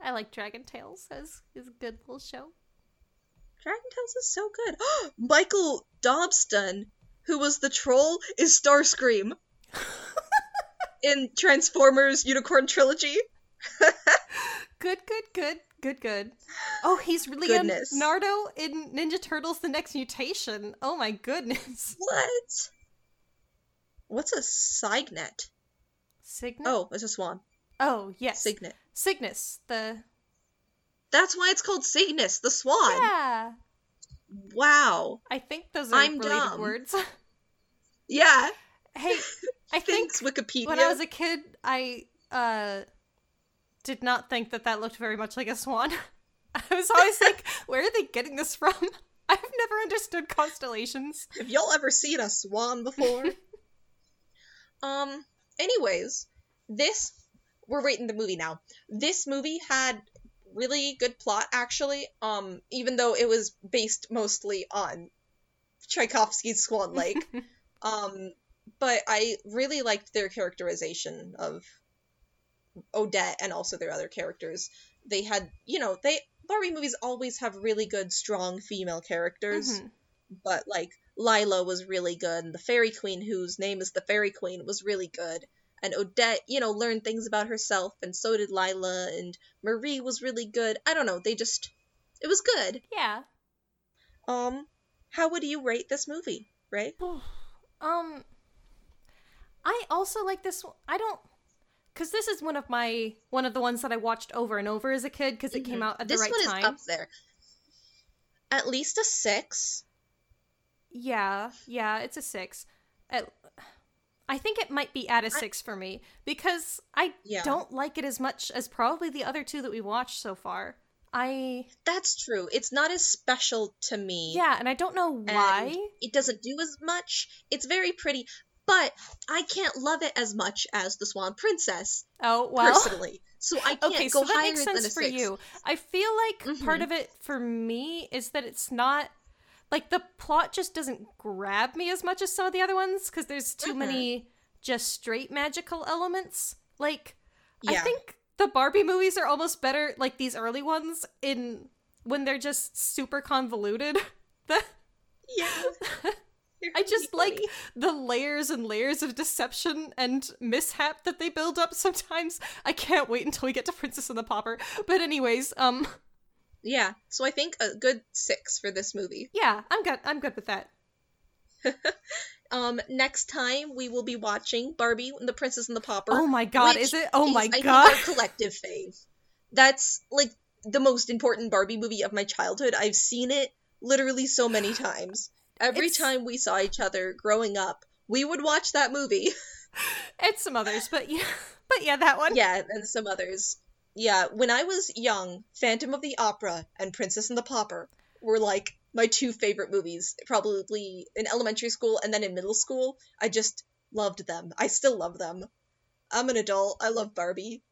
I like Dragon Tales. It's, it's a good little show. Dragon Tales is so good. Michael Dobson, who was the troll, is Starscream in Transformers Unicron Trilogy. Good, good, good, good, good. Oh, he's Liam Goodness. Nardo in Ninja Turtles: The Next Mutation. Oh my goodness. What? What's a Cygnet? Cygnet. Oh, it's a swan. oh yes. Cygnet. Cygnus. The That's why it's called Cygnus, the swan. yeah. Wow. I think those are I'm related dumb. words. Yeah. hey, I think Thanks, Wikipedia. when I was a kid, I uh did not think that that looked very much like a swan. I was always like, where are they getting this from? I've never understood constellations. Have y'all ever seen a swan before? Um. Anyways, this we're rating the movie now. This movie had really good plot actually. Um. Even though it was based mostly on Tchaikovsky's Swan Lake. um. But I really liked their characterization of Odette and also their other characters. They had, you know, they Barbie movies always have really good, strong female characters. Mhm. But like Lila was really good, and the Fairy Queen, whose name is the Fairy Queen, was really good. And Odette, you know, learned things about herself, and so did Lila, and Marie was really good. I don't know, they just it was good. Yeah. Um, how would you rate this movie, right? Um, I also like this. one- I don't, because this is one of my one of the ones that I watched over and over as a kid because it came out at the Mm-hmm. this right one time. is up there. At least a six. Yeah, yeah, it's a six. At, I think it might be at a six for me because I Yeah. don't like it as much as probably the other two that we watched so far. I That's true. It's not as special to me. yeah, and I don't know and why. it doesn't do as much. It's very pretty, but I can't love it as much as the Swan Princess oh well. personally. So I can't okay, go so that higher makes than sense for six. you. I feel like part Mhm. of it for me is that it's not like the plot just doesn't grab me as much as some of the other ones because there's too Mhm. many just straight magical elements. Like I think the Barbie movies are almost better like these early ones in when they're just super convoluted. Yeah. I just like the layers and layers of deception and mishap that they build up sometimes. I can't wait until we get to Princess and the Pauper. But anyways, um Yeah. So I think a good six for this movie. yeah, I'm good I'm good with that. Um, next time we will be watching Barbie and the Princess and the Pauper. Oh my god, is it? Oh my god. collective fave. That's like the most important Barbie movie of my childhood. I've seen it literally so many times. Every It's- time we saw each other growing up, we would watch that movie. and some others, but yeah. But yeah, that one. yeah, and some others. Yeah, when I was young, Phantom of the Opera and Princess and the Pauper were like my two favorite movies, probably in elementary school and then in middle school. I just loved them. I still love them. I'm an adult. I love Barbie.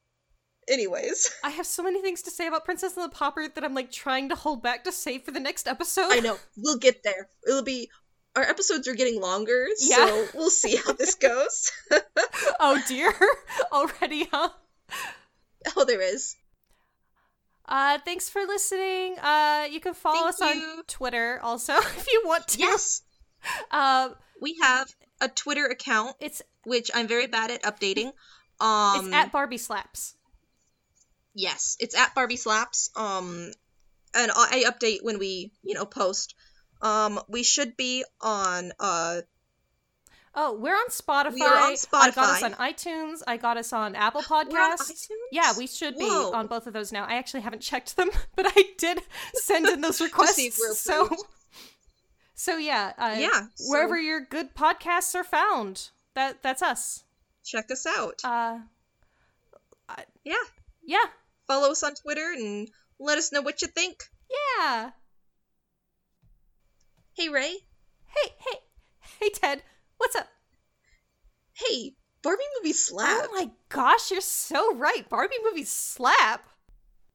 Anyways, I have so many things to say about Princess and the pauper that I'm like trying to hold back to save for the next episode. I know. We'll get there. It'll be our episodes are getting longer, Yeah. so we'll see how this goes. oh dear. Already, huh? oh, there is. Uh thanks for listening. Uh you can follow Thank us on. Twitter also if you want to. Yes, Uh we have a Twitter account, it's which I'm very bad at updating. Um, it's at Barbie Slaps. Yes, it's at Barbie Slaps. Um, and I I update when we, you know, post. Um, we should be on. Uh, Oh, we're on Spotify. We on I got us on iTunes. I got us on Apple Podcasts. we're on iTunes? Yeah, we should be Whoa. on both of those now. I actually haven't checked them, but I did send in those requests. see if we're so, so yeah, uh, Yeah, wherever your good podcasts are found, that that's us. check us out. Uh, yeah, yeah, follow us on Twitter and let us know what you think. yeah. Hey Ray. Hey, hey, hey, Ted, what's up? Hey, Barbie movie slap. Oh my gosh, you're so right. Barbie movie slap.